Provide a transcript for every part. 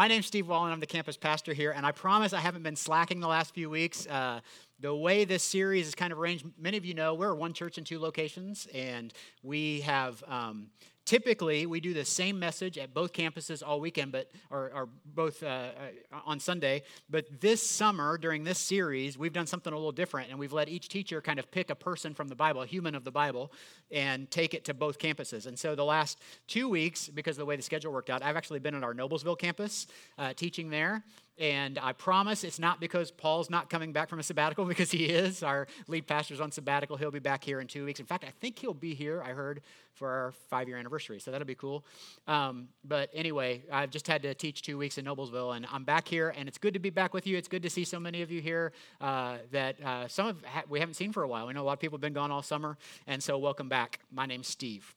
My name's Steve Wallen. I'm the campus pastor here, and I promise I haven't been slacking the last few weeks. Uh, the way this series is kind of arranged, many of you know we're one church in two locations, and we have um, typically we do the same message at both campuses all weekend but or, or both uh, uh, on sunday. But this summer during this series we've done something a little different and we've let each teacher kind of pick a person from the bible a human of the bible and take it to both campuses. And so the last two weeks because of the way the schedule worked out i've actually been at our noblesville campus uh, teaching there and I promise it's not because Paul's not coming back from a sabbatical, because he is. Our lead pastor's on sabbatical. He'll be back here in two weeks. In fact, I think he'll be here, I heard, for our five year anniversary. So that'll be cool. Um, but anyway, I've just had to teach two weeks in Noblesville, and I'm back here, and it's good to be back with you. It's good to see so many of you here uh, that uh, some of ha- we haven't seen for a while. We know a lot of people have been gone all summer, and so welcome back. My name's Steve.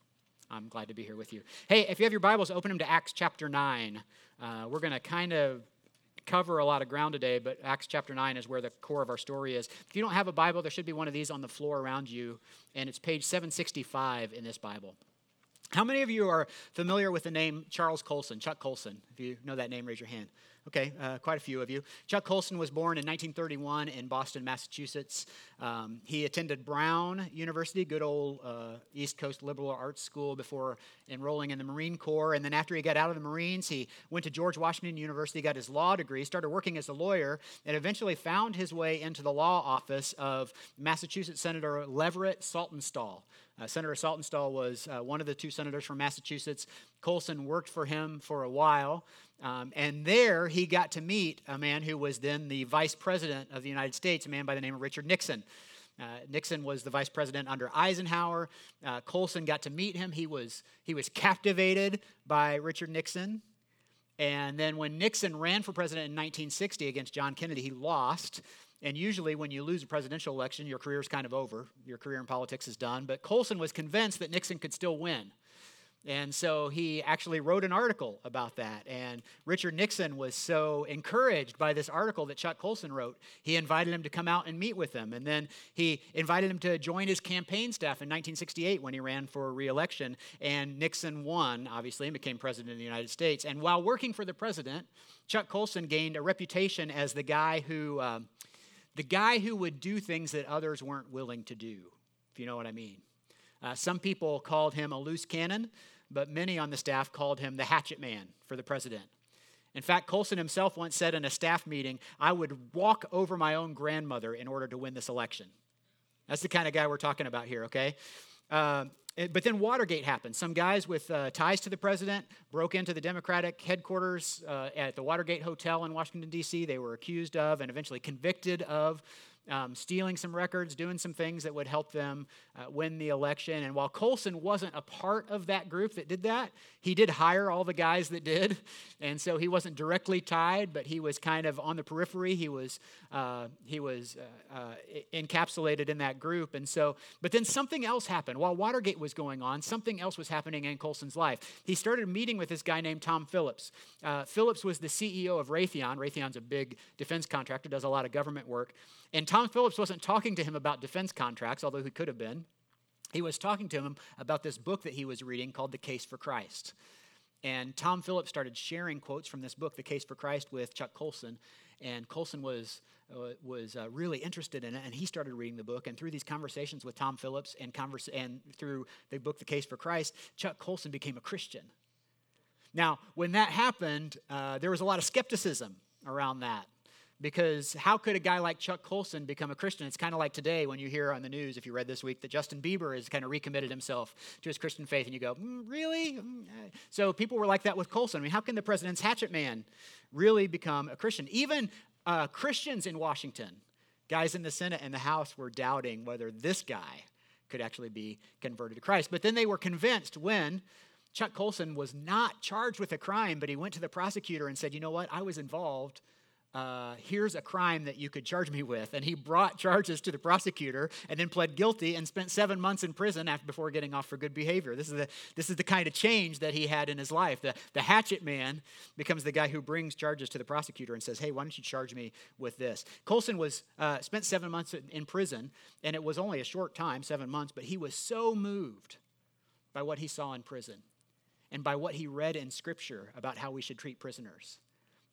I'm glad to be here with you. Hey, if you have your Bibles, open them to Acts chapter 9. Uh, we're going to kind of cover a lot of ground today, but Acts chapter 9 is where the core of our story is. If you don't have a Bible, there should be one of these on the floor around you, and it's page 765 in this Bible. How many of you are familiar with the name Charles Colson, Chuck Colson? If you know that name, raise your hand. Okay, uh, quite a few of you. Chuck Colson was born in 1931 in Boston, Massachusetts. Um, he attended Brown University, good old uh, East Coast liberal arts school, before enrolling in the Marine Corps. And then after he got out of the Marines, he went to George Washington University, got his law degree, started working as a lawyer, and eventually found his way into the law office of Massachusetts Senator Leverett Saltonstall. Uh, Senator Saltonstall was uh, one of the two senators from Massachusetts. Colson worked for him for a while. Um, and there he got to meet a man who was then the vice president of the United States, a man by the name of Richard Nixon. Uh, Nixon was the vice president under Eisenhower. Uh, Colson got to meet him. He was, he was captivated by Richard Nixon. And then when Nixon ran for president in 1960 against John Kennedy, he lost. And usually, when you lose a presidential election, your career is kind of over. Your career in politics is done. But Colson was convinced that Nixon could still win. And so he actually wrote an article about that. And Richard Nixon was so encouraged by this article that Chuck Colson wrote, he invited him to come out and meet with him. And then he invited him to join his campaign staff in 1968 when he ran for reelection. And Nixon won, obviously, and became president of the United States. And while working for the president, Chuck Colson gained a reputation as the guy who, um, the guy who would do things that others weren't willing to do, if you know what I mean. Uh, some people called him a loose cannon but many on the staff called him the hatchet man for the president. In fact, Colson himself once said in a staff meeting, I would walk over my own grandmother in order to win this election. That's the kind of guy we're talking about here, okay? Uh, but then Watergate happened. Some guys with uh, ties to the president broke into the Democratic headquarters uh, at the Watergate Hotel in Washington, D.C. They were accused of and eventually convicted of um, stealing some records, doing some things that would help them uh, win the election. And while Colson wasn't a part of that group that did that, he did hire all the guys that did. And so he wasn't directly tied, but he was kind of on the periphery. He was, uh, he was uh, uh encapsulated in that group. And so, but then something else happened. While Watergate was going on, something else was happening in Colson's life. He started meeting with this guy named Tom Phillips. Uh, Phillips was the CEO of Raytheon. Raytheon's a big defense contractor, does a lot of government work. And Tom Phillips wasn't talking to him about defense contracts, although he could have been. He was talking to him about this book that he was reading called The Case for Christ. And Tom Phillips started sharing quotes from this book, The Case for Christ, with Chuck Colson. And Colson was, uh, was uh, really interested in it, and he started reading the book. And through these conversations with Tom Phillips and, converse- and through the book, The Case for Christ, Chuck Colson became a Christian. Now, when that happened, uh, there was a lot of skepticism around that because how could a guy like Chuck Colson become a Christian? It's kind of like today when you hear on the news, if you read this week, that Justin Bieber has kind of recommitted himself to his Christian faith, and you go, mm, really? Mm, uh. So people were like that with Colson. I mean, how can the president's hatchet man really become a Christian? Even uh, Christians in Washington, guys in the Senate and the House, were doubting whether this guy could actually be converted to Christ. But then they were convinced when Chuck Colson was not charged with a crime, but he went to the prosecutor and said, you know what, I was involved uh, here's a crime that you could charge me with. And he brought charges to the prosecutor and then pled guilty and spent seven months in prison after, before getting off for good behavior. This is, the, this is the kind of change that he had in his life. The, the hatchet man becomes the guy who brings charges to the prosecutor and says, hey, why don't you charge me with this? Colson was, uh, spent seven months in prison, and it was only a short time, seven months, but he was so moved by what he saw in prison and by what he read in Scripture about how we should treat prisoners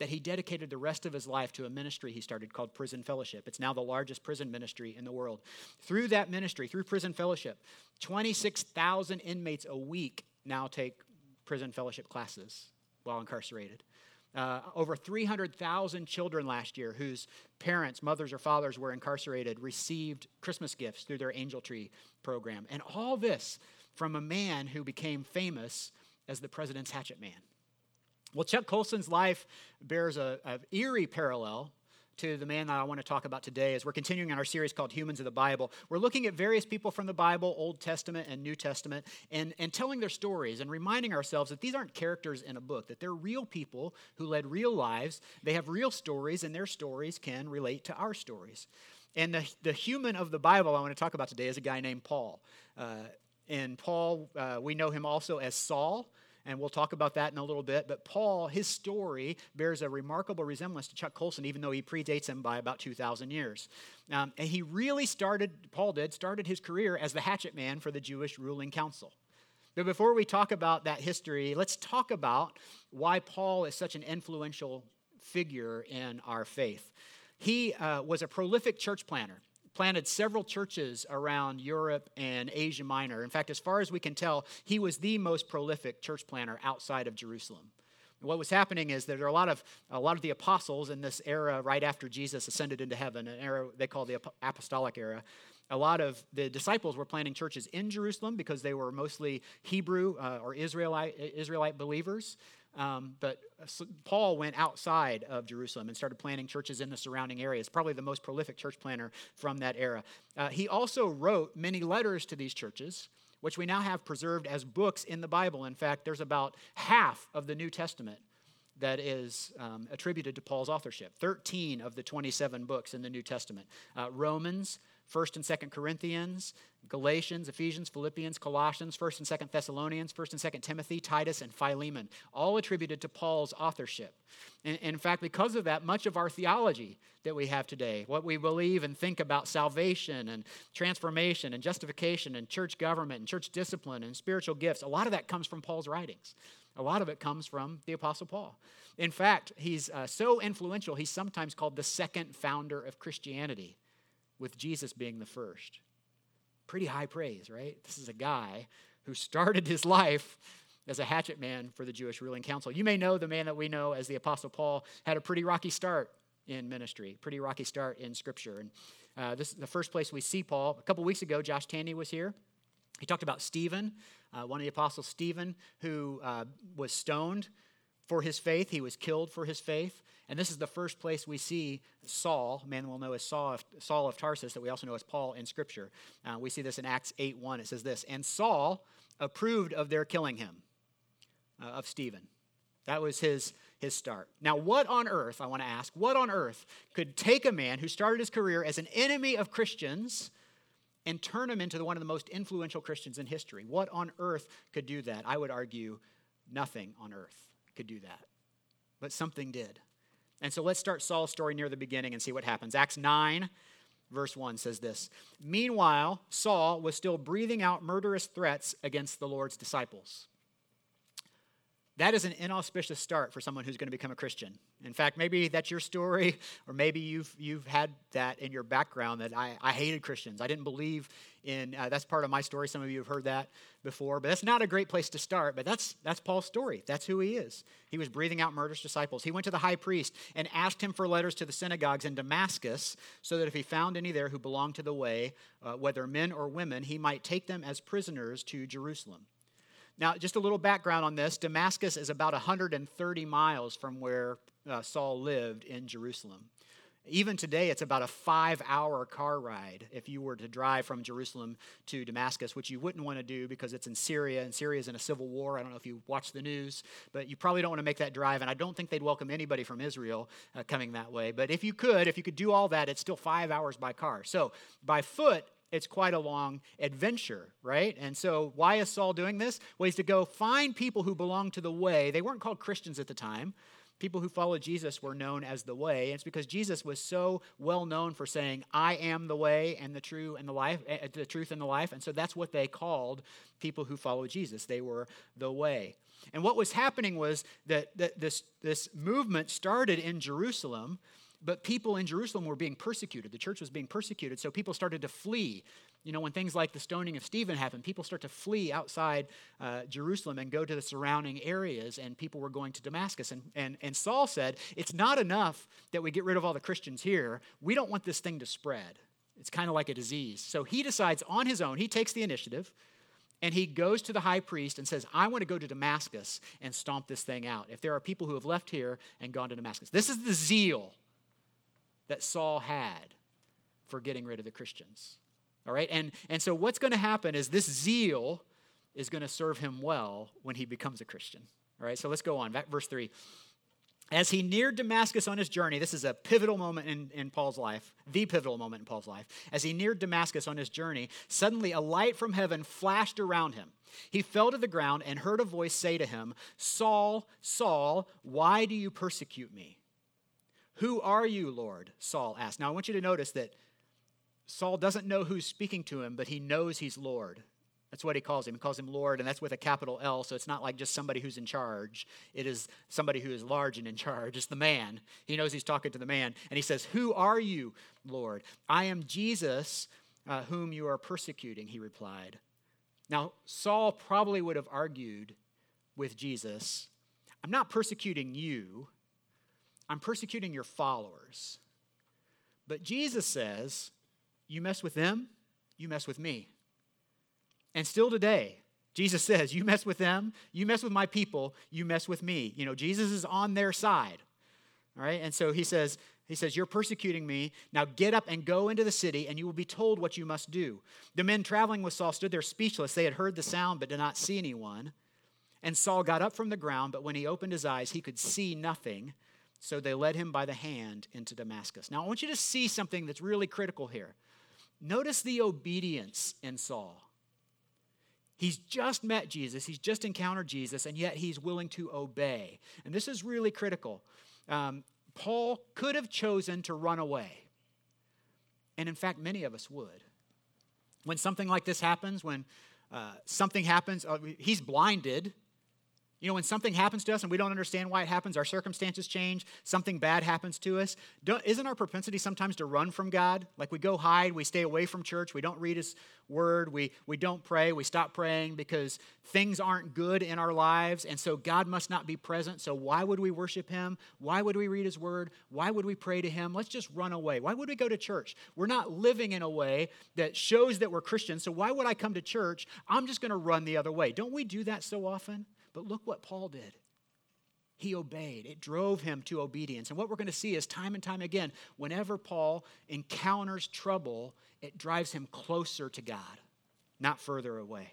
that he dedicated the rest of his life to a ministry he started called Prison Fellowship. It's now the largest prison ministry in the world. Through that ministry, through Prison Fellowship, 26,000 inmates a week now take prison fellowship classes while incarcerated. Uh, over 300,000 children last year whose parents, mothers, or fathers were incarcerated received Christmas gifts through their Angel Tree program. And all this from a man who became famous as the president's hatchet man. Well, Chuck Colson's life bears a, a eerie parallel to the man that I want to talk about today as we're continuing in our series called Humans of the Bible. We're looking at various people from the Bible, Old Testament and New Testament, and, and telling their stories and reminding ourselves that these aren't characters in a book, that they're real people who led real lives. They have real stories, and their stories can relate to our stories. And the, the human of the Bible I want to talk about today is a guy named Paul. Uh, and Paul, uh, we know him also as Saul and we'll talk about that in a little bit. But Paul, his story bears a remarkable resemblance to Chuck Colson, even though he predates him by about 2,000 years. Um, and he really started, Paul did, started his career as the hatchet man for the Jewish ruling council. But before we talk about that history, let's talk about why Paul is such an influential figure in our faith. He uh, was a prolific church planter planted several churches around Europe and Asia Minor. In fact, as far as we can tell, he was the most prolific church planter outside of Jerusalem. What was happening is that there are a lot of a lot of the apostles in this era right after Jesus ascended into heaven, an era they call the apostolic era. A lot of the disciples were planting churches in Jerusalem because they were mostly Hebrew uh, or Israelite Israelite believers. Um, but uh, Paul went outside of Jerusalem and started planting churches in the surrounding areas, probably the most prolific church planner from that era. Uh, he also wrote many letters to these churches, which we now have preserved as books in the Bible. In fact, there's about half of the New Testament that is um, attributed to Paul's authorship 13 of the 27 books in the New Testament uh, Romans, 1st and 2nd Corinthians, Galatians, Ephesians, Philippians, Colossians, 1st and 2nd Thessalonians, 1st and 2nd Timothy, Titus, and Philemon, all attributed to Paul's authorship. And, in fact, because of that, much of our theology that we have today, what we believe and think about salvation and transformation and justification and church government and church discipline and spiritual gifts, a lot of that comes from Paul's writings. A lot of it comes from the Apostle Paul. In fact, he's uh, so influential, he's sometimes called the second founder of Christianity with Jesus being the first. Pretty high praise, right? This is a guy who started his life as a hatchet man for the Jewish ruling council. You may know the man that we know as the Apostle Paul had a pretty rocky start in ministry, pretty rocky start in Scripture. And uh, this is the first place we see Paul. A couple weeks ago, Josh Tandy was here. He talked about Stephen, uh, one of the apostles, Stephen, who uh, was stoned for his faith. He was killed for his faith. And this is the first place we see Saul, man we'll know as Saul of, Saul of Tarsus, that we also know as Paul in Scripture. Uh, we see this in Acts 8 1. It says this And Saul approved of their killing him, uh, of Stephen. That was his, his start. Now, what on earth, I want to ask, what on earth could take a man who started his career as an enemy of Christians and turn him into the, one of the most influential Christians in history? What on earth could do that? I would argue nothing on earth could do that. But something did. And so let's start Saul's story near the beginning and see what happens. Acts 9, verse 1 says this Meanwhile, Saul was still breathing out murderous threats against the Lord's disciples. That is an inauspicious start for someone who's going to become a Christian. In fact, maybe that's your story, or maybe you've, you've had that in your background that I, I hated Christians. I didn't believe in, uh, that's part of my story. Some of you have heard that before, but that's not a great place to start. But that's, that's Paul's story. That's who he is. He was breathing out murderous disciples. He went to the high priest and asked him for letters to the synagogues in Damascus so that if he found any there who belonged to the way, uh, whether men or women, he might take them as prisoners to Jerusalem. Now, just a little background on this Damascus is about 130 miles from where uh, Saul lived in Jerusalem. Even today, it's about a five hour car ride if you were to drive from Jerusalem to Damascus, which you wouldn't want to do because it's in Syria, and Syria is in a civil war. I don't know if you watch the news, but you probably don't want to make that drive, and I don't think they'd welcome anybody from Israel uh, coming that way. But if you could, if you could do all that, it's still five hours by car. So by foot, it's quite a long adventure, right? And so, why is Saul doing this? Well, he's to go find people who belong to the way. They weren't called Christians at the time. people who followed Jesus were known as the way. And it's because Jesus was so well known for saying, "I am the way and the true and the life, uh, the truth and the life." And so that's what they called people who followed Jesus. They were the way. And what was happening was that, that this, this movement started in Jerusalem, but people in Jerusalem were being persecuted. The church was being persecuted, so people started to flee. You know, when things like the stoning of Stephen happened, people start to flee outside uh, Jerusalem and go to the surrounding areas, and people were going to Damascus. And, and, and Saul said, It's not enough that we get rid of all the Christians here. We don't want this thing to spread. It's kind of like a disease. So he decides on his own, he takes the initiative and he goes to the high priest and says, I want to go to Damascus and stomp this thing out. If there are people who have left here and gone to Damascus, this is the zeal that Saul had for getting rid of the Christians. All right? And, and so what's going to happen is this zeal is going to serve him well when he becomes a Christian. All right? So let's go on. Verse 3. As he neared Damascus on his journey, this is a pivotal moment in, in Paul's life, the pivotal moment in Paul's life. As he neared Damascus on his journey, suddenly a light from heaven flashed around him. He fell to the ground and heard a voice say to him, Saul, Saul, why do you persecute me? Who are you, Lord? Saul asked. Now I want you to notice that Saul doesn't know who's speaking to him, but he knows he's Lord. That's what he calls him. He calls him Lord, and that's with a capital L, so it's not like just somebody who's in charge. It is somebody who is large and in charge. It's the man. He knows he's talking to the man. And he says, Who are you, Lord? I am Jesus, uh, whom you are persecuting, he replied. Now, Saul probably would have argued with Jesus I'm not persecuting you, I'm persecuting your followers. But Jesus says, You mess with them, you mess with me. And still today, Jesus says, You mess with them, you mess with my people, you mess with me. You know, Jesus is on their side. All right? And so he says, he says, You're persecuting me. Now get up and go into the city, and you will be told what you must do. The men traveling with Saul stood there speechless. They had heard the sound, but did not see anyone. And Saul got up from the ground, but when he opened his eyes, he could see nothing. So they led him by the hand into Damascus. Now I want you to see something that's really critical here. Notice the obedience in Saul. He's just met Jesus, he's just encountered Jesus, and yet he's willing to obey. And this is really critical. Um, Paul could have chosen to run away. And in fact, many of us would. When something like this happens, when uh, something happens, uh, he's blinded you know, when something happens to us and we don't understand why it happens, our circumstances change, something bad happens to us, isn't our propensity sometimes to run from God? Like we go hide, we stay away from church, we don't read His Word, we, we don't pray, we stop praying because things aren't good in our lives, and so God must not be present. So why would we worship Him? Why would we read His Word? Why would we pray to Him? Let's just run away. Why would we go to church? We're not living in a way that shows that we're Christians, so why would I come to church? I'm just going to run the other way. Don't we do that so often? But look what Paul did. He obeyed. It drove him to obedience. And what we're going to see is time and time again, whenever Paul encounters trouble, it drives him closer to God, not further away.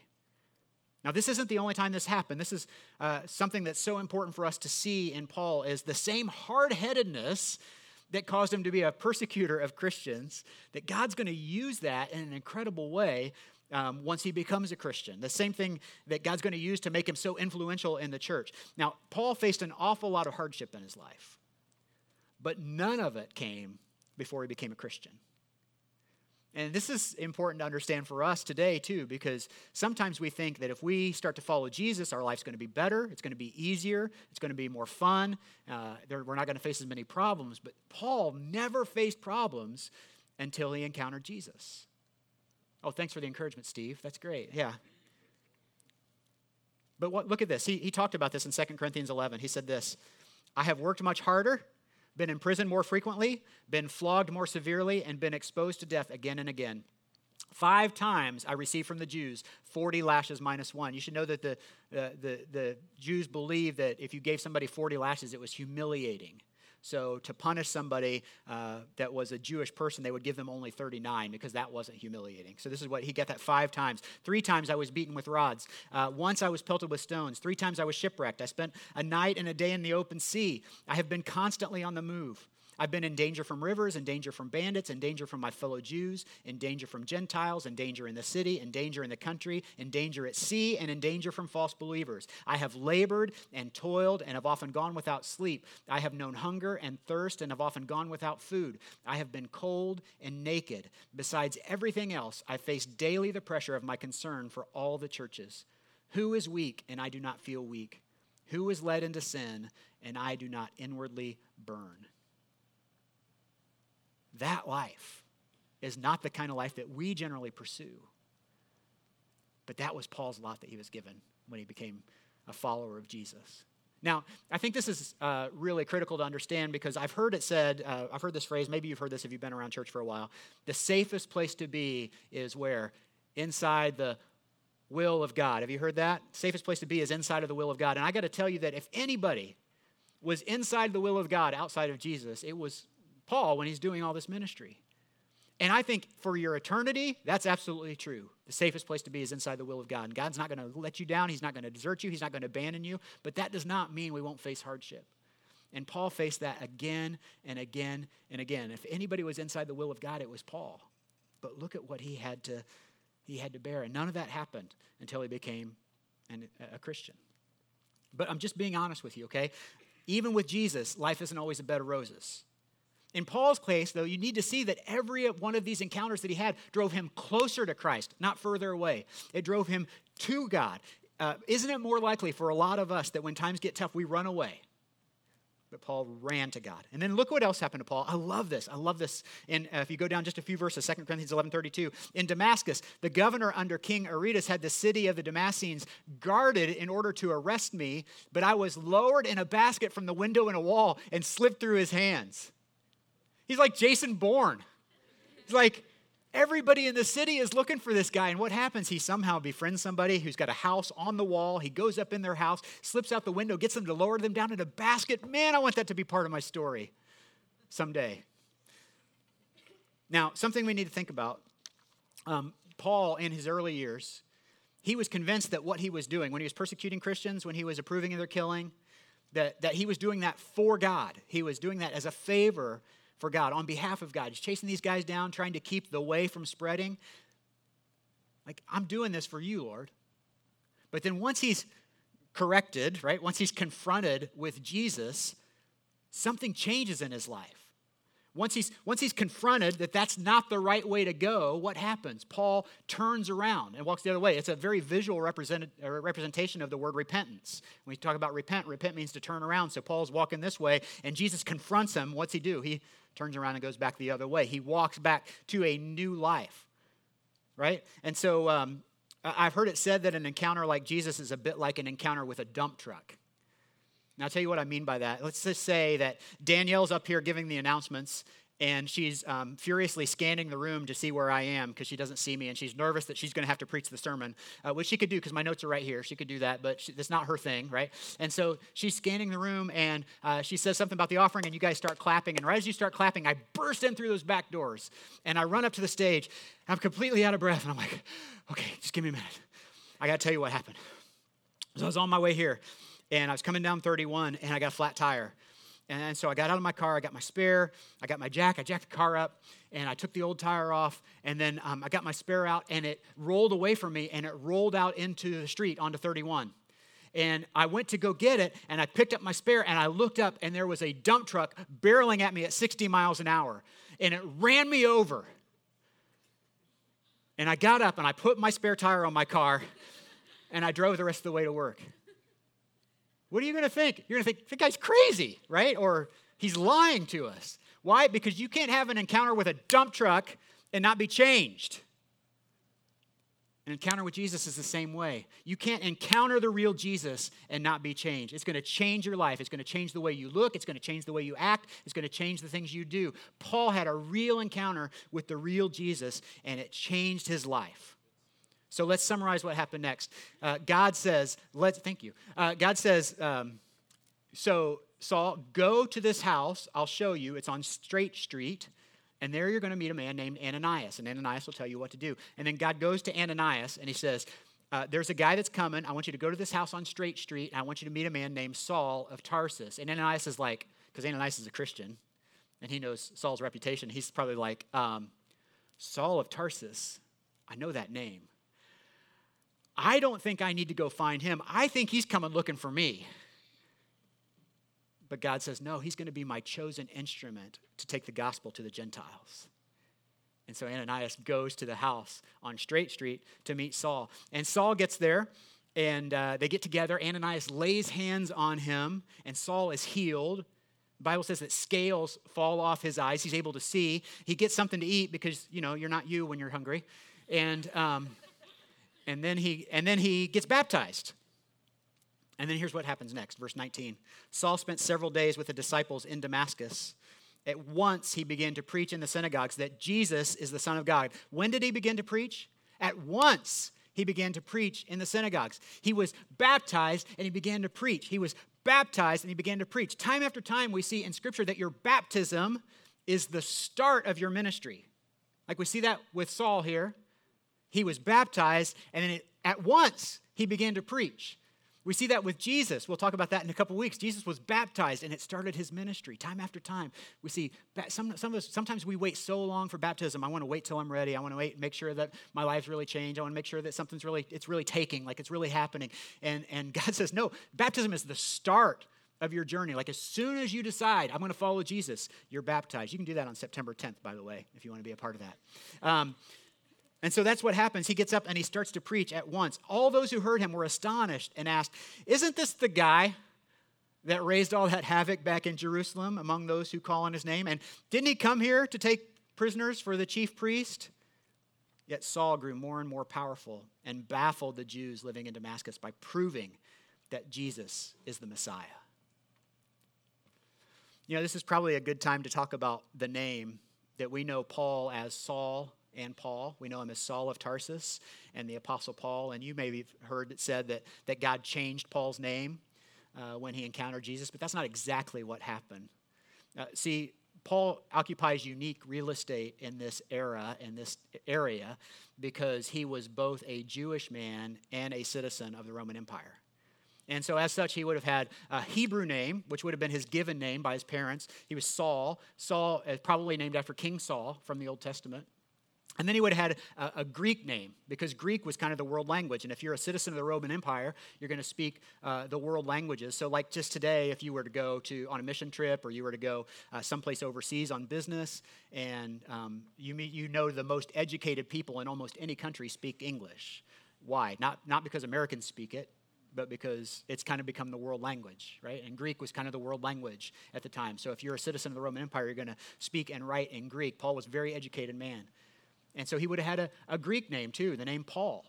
Now, this isn't the only time this happened. This is uh, something that's so important for us to see in Paul is the same hard-headedness that caused him to be a persecutor of Christians, that God's going to use that in an incredible way um, once he becomes a Christian. The same thing that God's going to use to make him so influential in the church. Now, Paul faced an awful lot of hardship in his life, but none of it came before he became a Christian. And this is important to understand for us today, too, because sometimes we think that if we start to follow Jesus, our life's going to be better, it's going to be easier, it's going to be more fun, uh, we're not going to face as many problems. But Paul never faced problems until he encountered Jesus. Oh, thanks for the encouragement, Steve. That's great. Yeah. But what, look at this. He, he talked about this in 2 Corinthians 11. He said this I have worked much harder, been in prison more frequently, been flogged more severely, and been exposed to death again and again. Five times I received from the Jews 40 lashes minus one. You should know that the, uh, the, the Jews believed that if you gave somebody 40 lashes, it was humiliating. So, to punish somebody uh, that was a Jewish person, they would give them only 39 because that wasn't humiliating. So, this is what he got that five times. Three times I was beaten with rods. Uh, once I was pelted with stones. Three times I was shipwrecked. I spent a night and a day in the open sea. I have been constantly on the move. I've been in danger from rivers, in danger from bandits, in danger from my fellow Jews, in danger from Gentiles, in danger in the city, in danger in the country, in danger at sea, and in danger from false believers. I have labored and toiled and have often gone without sleep. I have known hunger and thirst and have often gone without food. I have been cold and naked. Besides everything else, I face daily the pressure of my concern for all the churches. Who is weak and I do not feel weak? Who is led into sin and I do not inwardly burn? That life is not the kind of life that we generally pursue. But that was Paul's lot that he was given when he became a follower of Jesus. Now, I think this is uh, really critical to understand because I've heard it said, uh, I've heard this phrase, maybe you've heard this if you've been around church for a while. The safest place to be is where? Inside the will of God. Have you heard that? Safest place to be is inside of the will of God. And I got to tell you that if anybody was inside the will of God outside of Jesus, it was Paul when he's doing all this ministry. And I think for your eternity, that's absolutely true. The safest place to be is inside the will of God. And God's not going to let you down. He's not going to desert you. He's not going to abandon you. But that does not mean we won't face hardship. And Paul faced that again and again and again. If anybody was inside the will of God, it was Paul. But look at what he had to, he had to bear. And none of that happened until he became an, a Christian. But I'm just being honest with you, okay? Even with Jesus, life isn't always a bed of roses. In Paul's case, though, you need to see that every one of these encounters that he had drove him closer to Christ, not further away. It drove him to God. Uh, isn't it more likely for a lot of us that when times get tough, we run away? But Paul ran to God. And then look what else happened to Paul. I love this. I love this. And uh, if you go down just a few verses, 2 Corinthians 11 32, in Damascus, the governor under King Aretas had the city of the Damascenes guarded in order to arrest me, but I was lowered in a basket from the window in a wall and slipped through his hands. He's like Jason Bourne. He's like, everybody in the city is looking for this guy. And what happens? He somehow befriends somebody who's got a house on the wall. He goes up in their house, slips out the window, gets them to lower them down in a basket. Man, I want that to be part of my story someday. Now, something we need to think about um, Paul, in his early years, he was convinced that what he was doing, when he was persecuting Christians, when he was approving of their killing, that, that he was doing that for God. He was doing that as a favor for God, on behalf of God. He's chasing these guys down, trying to keep the way from spreading. Like, I'm doing this for you, Lord. But then once he's corrected, right, once he's confronted with Jesus, something changes in his life. Once he's, once he's confronted that that's not the right way to go, what happens? Paul turns around and walks the other way. It's a very visual represent, representation of the word repentance. When we talk about repent, repent means to turn around. So Paul's walking this way, and Jesus confronts him. What's he do? He turns around and goes back the other way. He walks back to a new life, right? And so um, I've heard it said that an encounter like Jesus is a bit like an encounter with a dump truck. Now, I'll tell you what I mean by that. Let's just say that Danielle's up here giving the announcements, and she's um, furiously scanning the room to see where I am because she doesn't see me, and she's nervous that she's going to have to preach the sermon, uh, which she could do because my notes are right here. She could do that, but she, that's not her thing, right? And so she's scanning the room, and uh, she says something about the offering, and you guys start clapping. And right as you start clapping, I burst in through those back doors, and I run up to the stage. I'm completely out of breath, and I'm like, okay, just give me a minute. I got to tell you what happened. So I was on my way here, and I was coming down 31 and I got a flat tire. And so I got out of my car, I got my spare, I got my jack, I jacked the car up, and I took the old tire off, and then um, I got my spare out, and it rolled away from me, and it rolled out into the street onto 31. And I went to go get it, and I picked up my spare, and I looked up, and there was a dump truck barreling at me at 60 miles an hour, and it ran me over. And I got up, and I put my spare tire on my car, and I drove the rest of the way to work. What are you going to think? You're going to think, the guy's crazy, right? Or he's lying to us. Why? Because you can't have an encounter with a dump truck and not be changed. An encounter with Jesus is the same way. You can't encounter the real Jesus and not be changed. It's going to change your life. It's going to change the way you look. It's going to change the way you act. It's going to change the things you do. Paul had a real encounter with the real Jesus, and it changed his life. So let's summarize what happened next. Uh, God says, let's, thank you. Uh, God says, um, so Saul, go to this house. I'll show you. It's on Straight Street. And there you're going to meet a man named Ananias. And Ananias will tell you what to do. And then God goes to Ananias and he says, uh, There's a guy that's coming. I want you to go to this house on Straight Street. And I want you to meet a man named Saul of Tarsus. And Ananias is like, because Ananias is a Christian. and he knows Saul's reputation. He's probably like, um, Saul of Tarsus, I know that name. I don't think I need to go find him. I think he's coming looking for me. But God says, no, he's going to be my chosen instrument to take the gospel to the Gentiles. And so Ananias goes to the house on Straight Street to meet Saul. And Saul gets there, and uh, they get together. Ananias lays hands on him, and Saul is healed. The Bible says that scales fall off his eyes. He's able to see. He gets something to eat because, you know, you're not you when you're hungry. And, um, and, then, he, and then he gets baptized. And then here's what happens next, verse 19. Saul spent several days with the disciples in Damascus. At once he began to preach in the synagogues that Jesus is the Son of God. When did he begin to preach? At once he began to preach in the synagogues. He was baptized and he began to preach. He was baptized and he began to preach. Time after time, we see in Scripture that your baptism is the start of your ministry. Like we see that with Saul here. He was baptized and then it, at once he began to preach. We see that with Jesus. We'll talk about that in a couple weeks. Jesus was baptized and it started his ministry time after time. We see some, some of us, sometimes we wait so long for baptism. I want to wait till I'm ready. I want to wait, and make sure that my life's really changed. I want to make sure that something's really, it's really taking, like it's really happening. And, and God says, no, baptism is the start of your journey. Like as soon as you decide, I'm going to follow Jesus, you're baptized. You can do that on September 10th, by the way, if you want to be a part of that. Um, and so that's what happens. He gets up and he starts to preach at once. All those who heard him were astonished and asked, Isn't this the guy that raised all that havoc back in Jerusalem among those who call on his name? And didn't he come here to take prisoners for the chief priest? Yet Saul grew more and more powerful and baffled the Jews living in Damascus by proving that Jesus is the Messiah. You know, this is probably a good time to talk about the name that we know Paul as Saul and Paul. We know him as Saul of Tarsus and the Apostle Paul. And you maybe heard it said that, that God changed Paul's name uh, when he encountered Jesus, but that's not exactly what happened. Uh, see, Paul occupies unique real estate in this era, in this area, because he was both a Jewish man and a citizen of the Roman Empire. And so, as such, he would have had a Hebrew name, which would have been his given name by his parents. He was Saul. Saul is probably named after King Saul from the Old Testament. And then he would have had a, a, Greek name because Greek was kind of the world language. And if you're a citizen of the Roman Empire, you're going to speak uh, the world languages. So, like just today, if you were to go to on a mission trip or you were to go uh, someplace overseas on business, and um, you meet, you know the most educated people in almost any country speak English. Why? Not not because Americans speak it, but because it's kind of become the world language, right? And Greek was kind of the world language at the time. So if you're a citizen of the Roman Empire, you're going to speak and write in Greek. Paul was a very educated man. And so he would have had a, a Greek name too, the name Paul.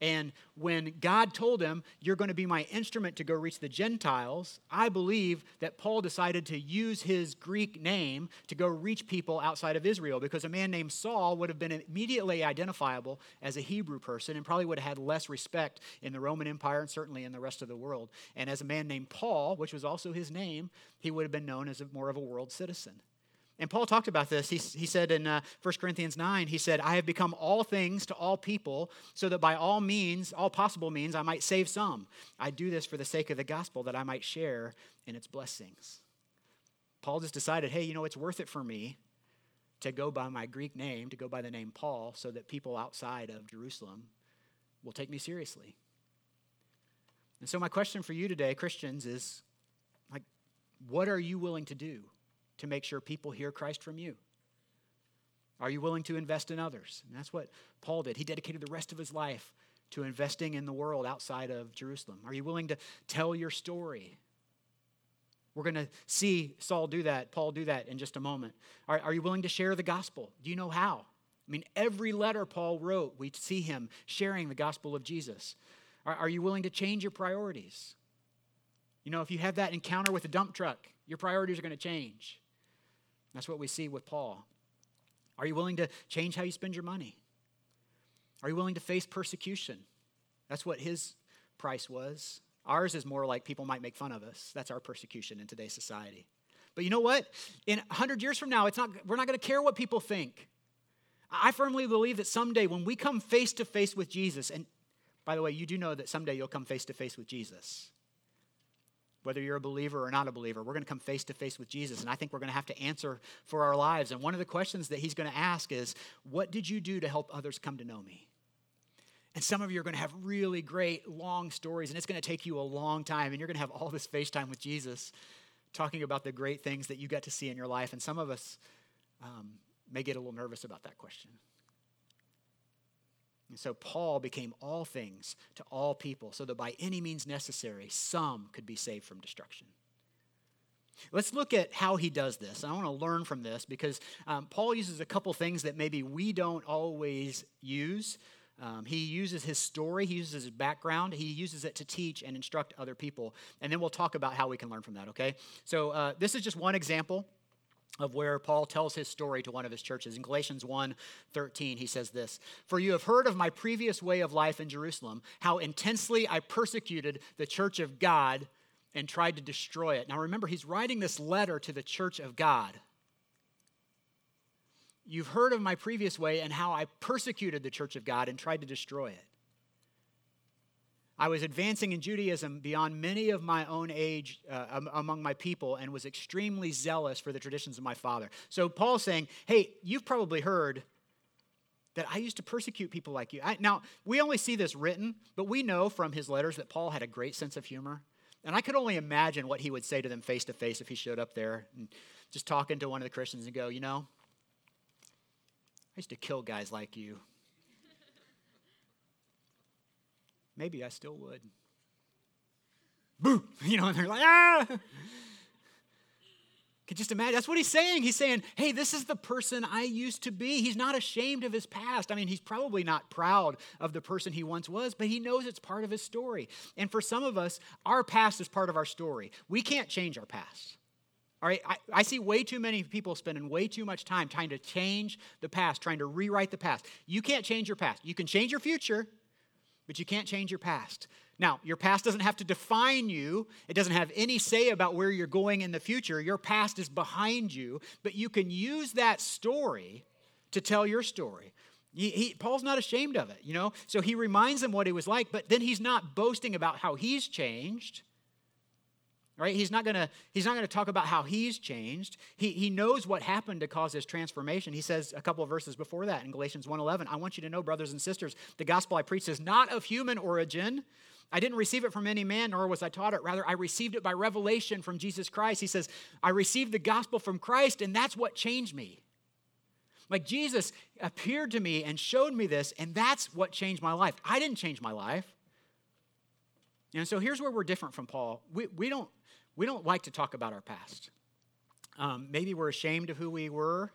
And when God told him, You're going to be my instrument to go reach the Gentiles, I believe that Paul decided to use his Greek name to go reach people outside of Israel because a man named Saul would have been immediately identifiable as a Hebrew person and probably would have had less respect in the Roman Empire and certainly in the rest of the world. And as a man named Paul, which was also his name, he would have been known as a, more of a world citizen. And Paul talked about this. He, he said in uh, 1 Corinthians 9, he said, I have become all things to all people, so that by all means, all possible means, I might save some. I do this for the sake of the gospel, that I might share in its blessings. Paul just decided, hey, you know, it's worth it for me to go by my Greek name, to go by the name Paul, so that people outside of Jerusalem will take me seriously. And so, my question for you today, Christians, is like, what are you willing to do? To make sure people hear Christ from you? Are you willing to invest in others? And that's what Paul did. He dedicated the rest of his life to investing in the world outside of Jerusalem. Are you willing to tell your story? We're going to see Saul do that, Paul do that in just a moment. Are, are you willing to share the gospel? Do you know how? I mean, every letter Paul wrote, we see him sharing the gospel of Jesus. Are, are you willing to change your priorities? You know, if you have that encounter with a dump truck, your priorities are going to change. That's what we see with Paul. Are you willing to change how you spend your money? Are you willing to face persecution? That's what his price was. Ours is more like people might make fun of us. That's our persecution in today's society. But you know what? In 100 years from now, it's not, we're not going to care what people think. I firmly believe that someday when we come face to face with Jesus, and by the way, you do know that someday you'll come face to face with Jesus. Whether you're a believer or not a believer. We're going to come face to face with Jesus, and I think we're going to have to answer for our lives. And one of the questions that he's going to ask is, What did you do to help others come to know me? And some of you are going to have really great long stories, and it's going to take you a long time, and you're going to have all this face time with Jesus talking about the great things that you got to see in your life. And some of us um, may get a little nervous about that question. And so Paul became all things to all people, so that by any means necessary, some could be saved from destruction. Let's look at how he does this. I want to learn from this because um, Paul uses a couple things that maybe we don't always use. Um, he uses his story, he uses his background, he uses it to teach and instruct other people. And then we'll talk about how we can learn from that, okay? So, uh, this is just one example of where Paul tells his story to one of his churches. In Galatians 1 13, he says this For you have heard of my previous way of life in Jerusalem, how intensely I persecuted the church of God and tried to destroy it. Now remember, he's writing this letter to the church of God. You've heard of my previous way and how I persecuted the church of God and tried to destroy it. I was advancing in Judaism beyond many of my own age uh, among my people and was extremely zealous for the traditions of my father. So Paul's saying, hey, you've probably heard that I used to persecute people like you. I, now, we only see this written, but we know from his letters that Paul had a great sense of humor. And I could only imagine what he would say to them face to face if he showed up there and just talking to one of the Christians and go, you know, I used to kill guys like you. Maybe I still would. Boo! You know, and they're like, ah! Could just imagine. That's what he's saying. He's saying, hey, this is the person I used to be. He's not ashamed of his past. I mean, he's probably not proud of the person he once was, but he knows it's part of his story. And for some of us, our past is part of our story. We can't change our past. All right, I, I, see way too many people spending way too much time trying to change the past, trying to rewrite the past. You can't change your past. You can change your future, but you can't change your past. Now, your past doesn't have to define you, it doesn't have any say about where you're going in the future. Your past is behind you, but you can use that story to tell your story. He, he, Paul's not ashamed of it, you know? So he reminds them what he was like, but then he's not boasting about how he's changed right? He's not to he's not to talk about how he's changed. He, he knows what happened to cause his transformation. He says a couple of verses before that in galatians 1.11 i want you to know brothers and sisters the gospel i preach is not of human origin. I didn't receive it from any man nor was i taught it. Rather i received it by revelation from jesus christ. He says i received the gospel from christ and that's what changed me. Like jesus appeared to me and showed me this and that's what changed my life. I didn't change my life. And so here's where we're different from Paul. We, we, don't, we don't like to talk about our past. Um, maybe we're ashamed of who we were.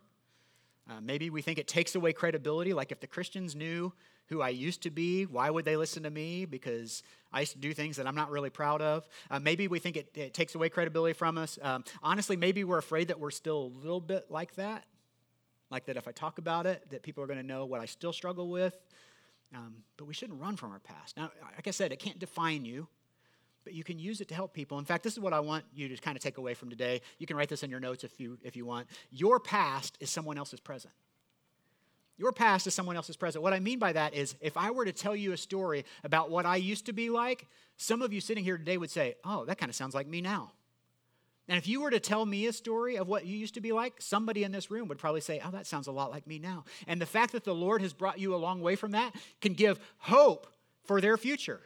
Uh, maybe we think it takes away credibility. Like if the Christians knew who I used to be, why would they listen to me? Because I used to do things that I'm not really proud of. Uh, maybe we think it, it, takes away credibility from us. Um, honestly, maybe we're afraid that we're still a little bit like that. Like that if I talk about it, that people are going to know what I still struggle with. Um, but we shouldn't run from our past. Now, like I said, it can't define you but you can use it to help people. In fact, this is what I want you to kind of take away from today. You can write this in your notes if you if you want. Your past is someone else's present. Your past is someone else's present. What I mean by that is if I were to tell you a story about what I used to be like, some of you sitting here today would say, "Oh, that kind of sounds like me now." And if you were to tell me a story of what you used to be like, somebody in this room would probably say, Oh, that sounds a lot like me now. And the fact that the Lord has brought you a long way from that can give hope for their future.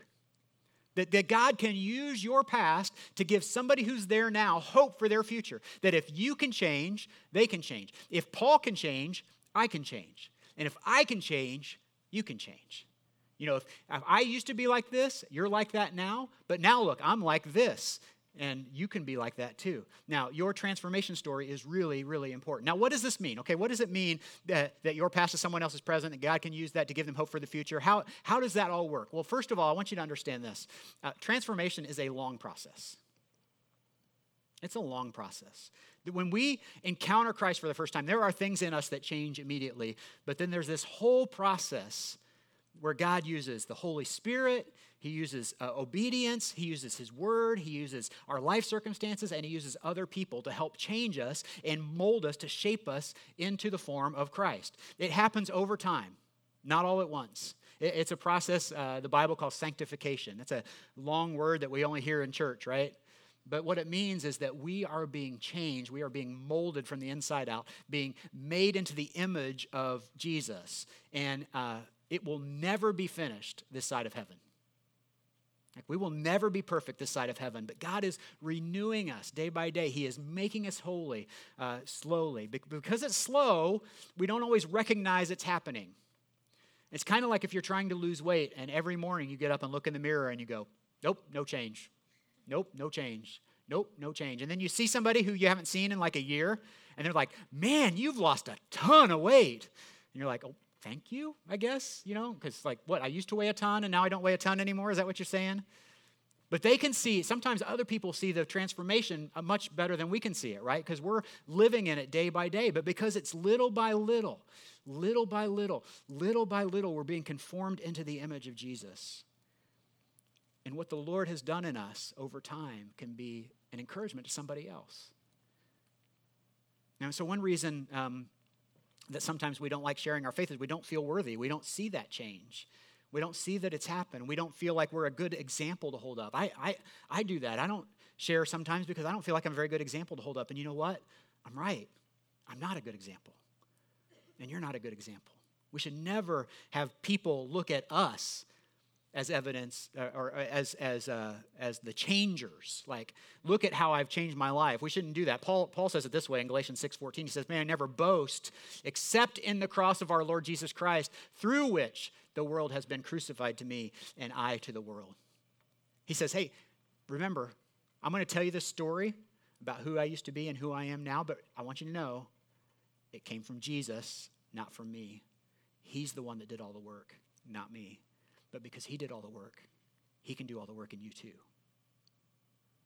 That, that God can use your past to give somebody who's there now hope for their future. That if you can change, they can change. If Paul can change, I can change. And if I can change, you can change. You know, if, if I used to be like this, you're like that now, but now look, I'm like this. And you can be like that too. Now, your transformation story is really, really important. Now, what does this mean? Okay, what does it mean that, that your past is someone else's present, that God can use that to give them hope for the future? How, how does that all work? Well, first of all, I want you to understand this uh, transformation is a long process. It's a long process. When we encounter Christ for the first time, there are things in us that change immediately, but then there's this whole process where God uses the Holy Spirit, He uses uh, obedience, He uses His Word, He uses our life circumstances, and He uses other people to help change us and mold us to shape us into the form of Christ. It happens over time, not all at once. It's a process uh, the Bible calls sanctification. That's a long word that we only hear in church, right? But what it means is that we are being changed. We are being molded from the inside out, being made into the image of Jesus. And uh, it will never be finished this side of heaven. Like we will never be perfect this side of heaven, but God is renewing us day by day. He is making us holy uh, slowly. Because it's slow, we don't always recognize it's happening. It's kind of like if you're trying to lose weight and every morning you get up and look in the mirror and you go, nope, no change. Nope, no change. Nope, no change. And then you see somebody who you haven't seen in like a year and they're like, man, you've lost a ton of weight. And you're like, oh, thank you, I guess, you know, because like what, I used to weigh a ton and now I don't weigh a ton anymore. Is that what you're saying? But they can see, sometimes other people see the transformation uh, much better than we can see it, right? Because we're living in it day by day. But because it's little by little, little by little, little by little, we're being conformed into the image of Jesus. And what the Lord has done in us over time can be an encouragement to somebody else. Now, so one reason um, that sometimes we don't like sharing our faith is we don't feel worthy. We don't see that change. We don't see that it's happened. We don't feel like we're a good example to hold up. I, I, I do that. I don't share sometimes because I don't feel like I'm a very good example to hold up. And you know what? I'm right. I'm not a good example. And you're not a good example. We should never have people look at us as evidence or uh, as, as, uh, as the changers. Like look at how i've changed my life. We shouldn't do that. Paul, paul says it this way in galatians 6.14 he says man i never boast except in the cross of our lord jesus christ through which the world has been crucified to me and i to the world. He says hey remember i'm going to tell you this story about who i used to be and who i am now but i want you to know it came from jesus not from me. He's the one that did all the work not me but because he did all the work, he can do all the work in you too.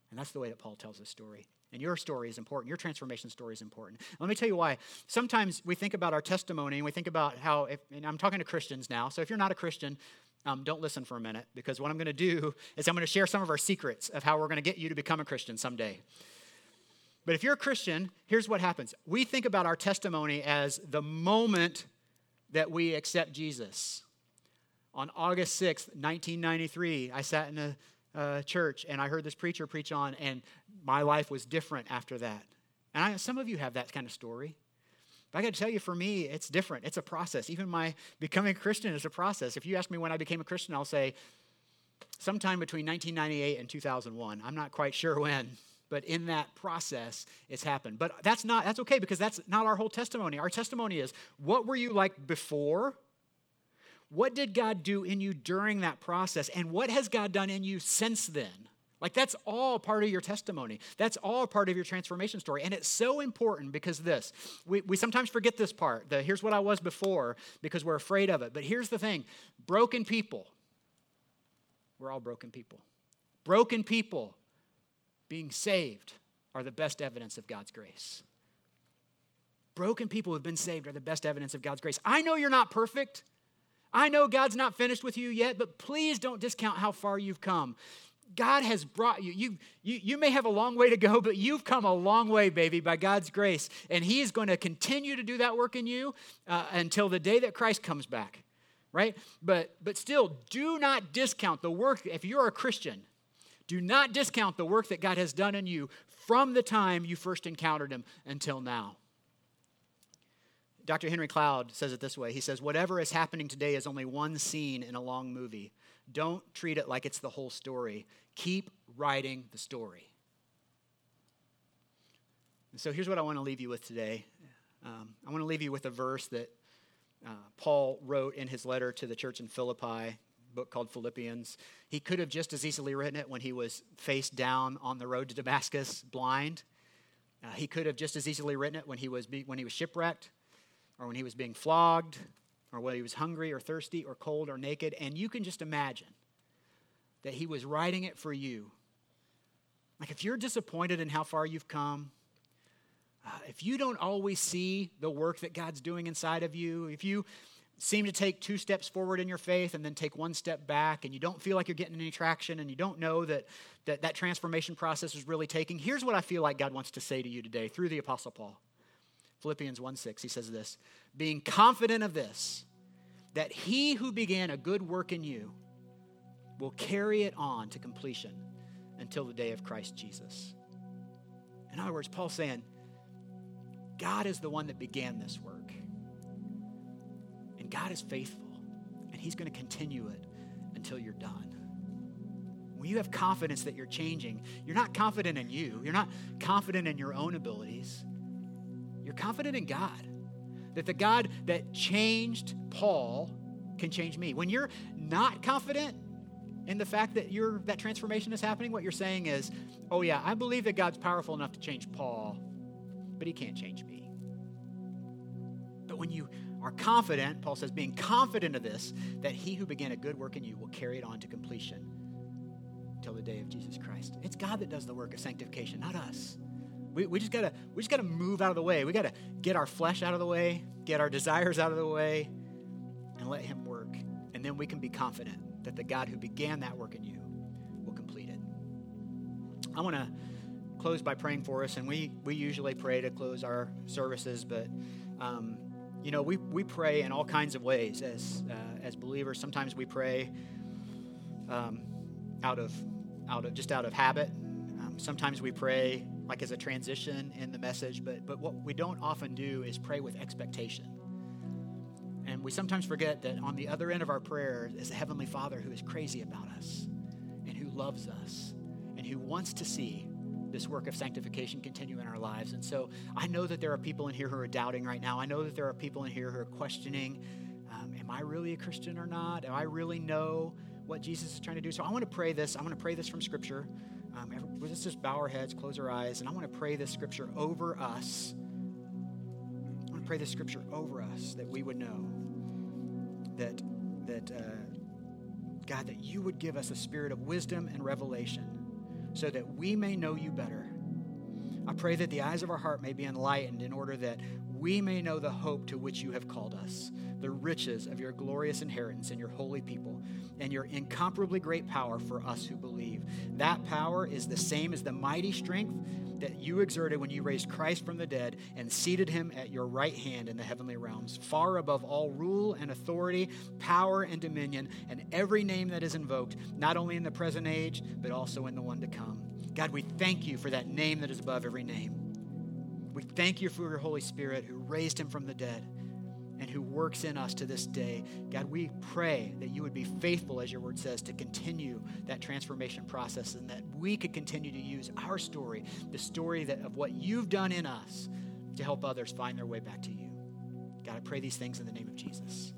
And that's the way that Paul tells this story. And your story is important. Your transformation story is important. Let me tell you why. Sometimes we think about our testimony and we think about how, if, and I'm talking to Christians now, so if you're not a Christian, um, don't listen for a minute because what I'm going to do is I'm going to share some of our secrets of how we're going to get you to become a Christian someday. But if you're a Christian, here's what happens we think about our testimony as the moment that we accept Jesus. On August 6th, 1993, I sat in a church and I heard this preacher preach on, and my life was different after that. And I, some of you have that kind of story. But I got to tell you, for me, it's different. It's a process. Even my becoming a Christian is a process. If you ask me when I became a Christian, I'll say sometime between 1998 and 2001. I'm not quite sure when, but in that process, it's happened. But that's not that's okay because that's not our whole testimony. Our testimony is what were you like before what did God do in you during that process? And what has God done in you since then? Like, that's all part of your testimony. That's all part of your transformation story. And it's so important because this, we, we sometimes forget this part the here's what I was before because we're afraid of it. But here's the thing broken people, we're all broken people. Broken people being saved are the best evidence of God's grace. Broken people who've been saved are the best evidence of God's grace. I know you're not perfect. I know God's not finished with you yet, but please don't discount how far you've come. God has brought you. you. You, you may have a long way to go, but you've come a long way, baby, by God's grace. And He is going to continue to do that work in you uh, until the day that Christ comes back, right? But, but still, do not discount the work. If you're a Christian, do not discount the work that God has done in you from the time you first encountered Him until now. Dr. Henry Cloud says it this way He says, Whatever is happening today is only one scene in a long movie. Don't treat it like it's the whole story. Keep writing the story. And so here's what I want to leave you with today. Um, I want to leave you with a verse that uh, Paul wrote in his letter to the church in Philippi, book called Philippians. He could have just as easily written it when he was face down on the road to Damascus, blind. Uh, he could have just as easily written it when he was, when he was shipwrecked or when he was being flogged, or when he was hungry or thirsty or cold or naked. And you can just imagine that he was writing it for you. Like if you're disappointed in how far you've come, uh, if you don't always see the work that God's doing inside of you, if you seem to take two steps forward in your faith and then take one step back and you don't feel like you're getting any traction and you don't know that that, that transformation process is really taking, here's what I feel like God wants to say to you today through the Apostle Paul. Philippians 1 6, he says this being confident of this, that he who began a good work in you will carry it on to completion until the day of Christ Jesus. In other words, Paul's saying, God is the one that began this work. And God is faithful, and He's going to continue it until you're done. When you have confidence that you're changing, you're not confident in you, you're not confident in your own abilities, you're confident in God. That the God that changed Paul can change me. When you're not confident in the fact that you that transformation is happening, what you're saying is, oh yeah, I believe that God's powerful enough to change Paul, but he can't change me. But when you are confident, Paul says, being confident of this, that he who began a good work in you will carry it on to completion till the day of Jesus Christ. It's God that does the work of sanctification, not us. We, we just gotta we just gotta move out of the way. We gotta get our flesh out of the way, get our desires out of the way, and let him work. And then we can be confident that the God who began that work in you will complete it. I want to close by praying for us, and we, we usually pray to close our services, but um, you know we, we pray in all kinds of ways as uh, as believers. Sometimes we pray um, out of out of just out of habit. Um, sometimes we pray like as a transition in the message, but but what we don't often do is pray with expectation. And we sometimes forget that on the other end of our prayer is a Heavenly Father who is crazy about us and who loves us and who wants to see this work of sanctification continue in our lives. And so I know that there are people in here who are doubting right now. I know that there are people in here who are questioning um, Am I really a Christian or not? Do I really know what Jesus is trying to do? So I want to pray this. I'm going to pray this from Scripture. Um, let's just bow our heads, close our eyes, and I want to pray this Scripture over us. I want to pray this Scripture over us that we would know that, that uh, God, that you would give us a spirit of wisdom and revelation so that we may know you better. I pray that the eyes of our heart may be enlightened in order that we may know the hope to which you have called us, the riches of your glorious inheritance in your holy people, and your incomparably great power for us who believe. That power is the same as the mighty strength that you exerted when you raised Christ from the dead and seated him at your right hand in the heavenly realms, far above all rule and authority, power and dominion, and every name that is invoked, not only in the present age, but also in the one to come. God, we thank you for that name that is above every name. We thank you for your Holy Spirit who raised him from the dead and who works in us to this day. God, we pray that you would be faithful, as your word says, to continue that transformation process and that we could continue to use our story, the story that, of what you've done in us, to help others find their way back to you. God, I pray these things in the name of Jesus.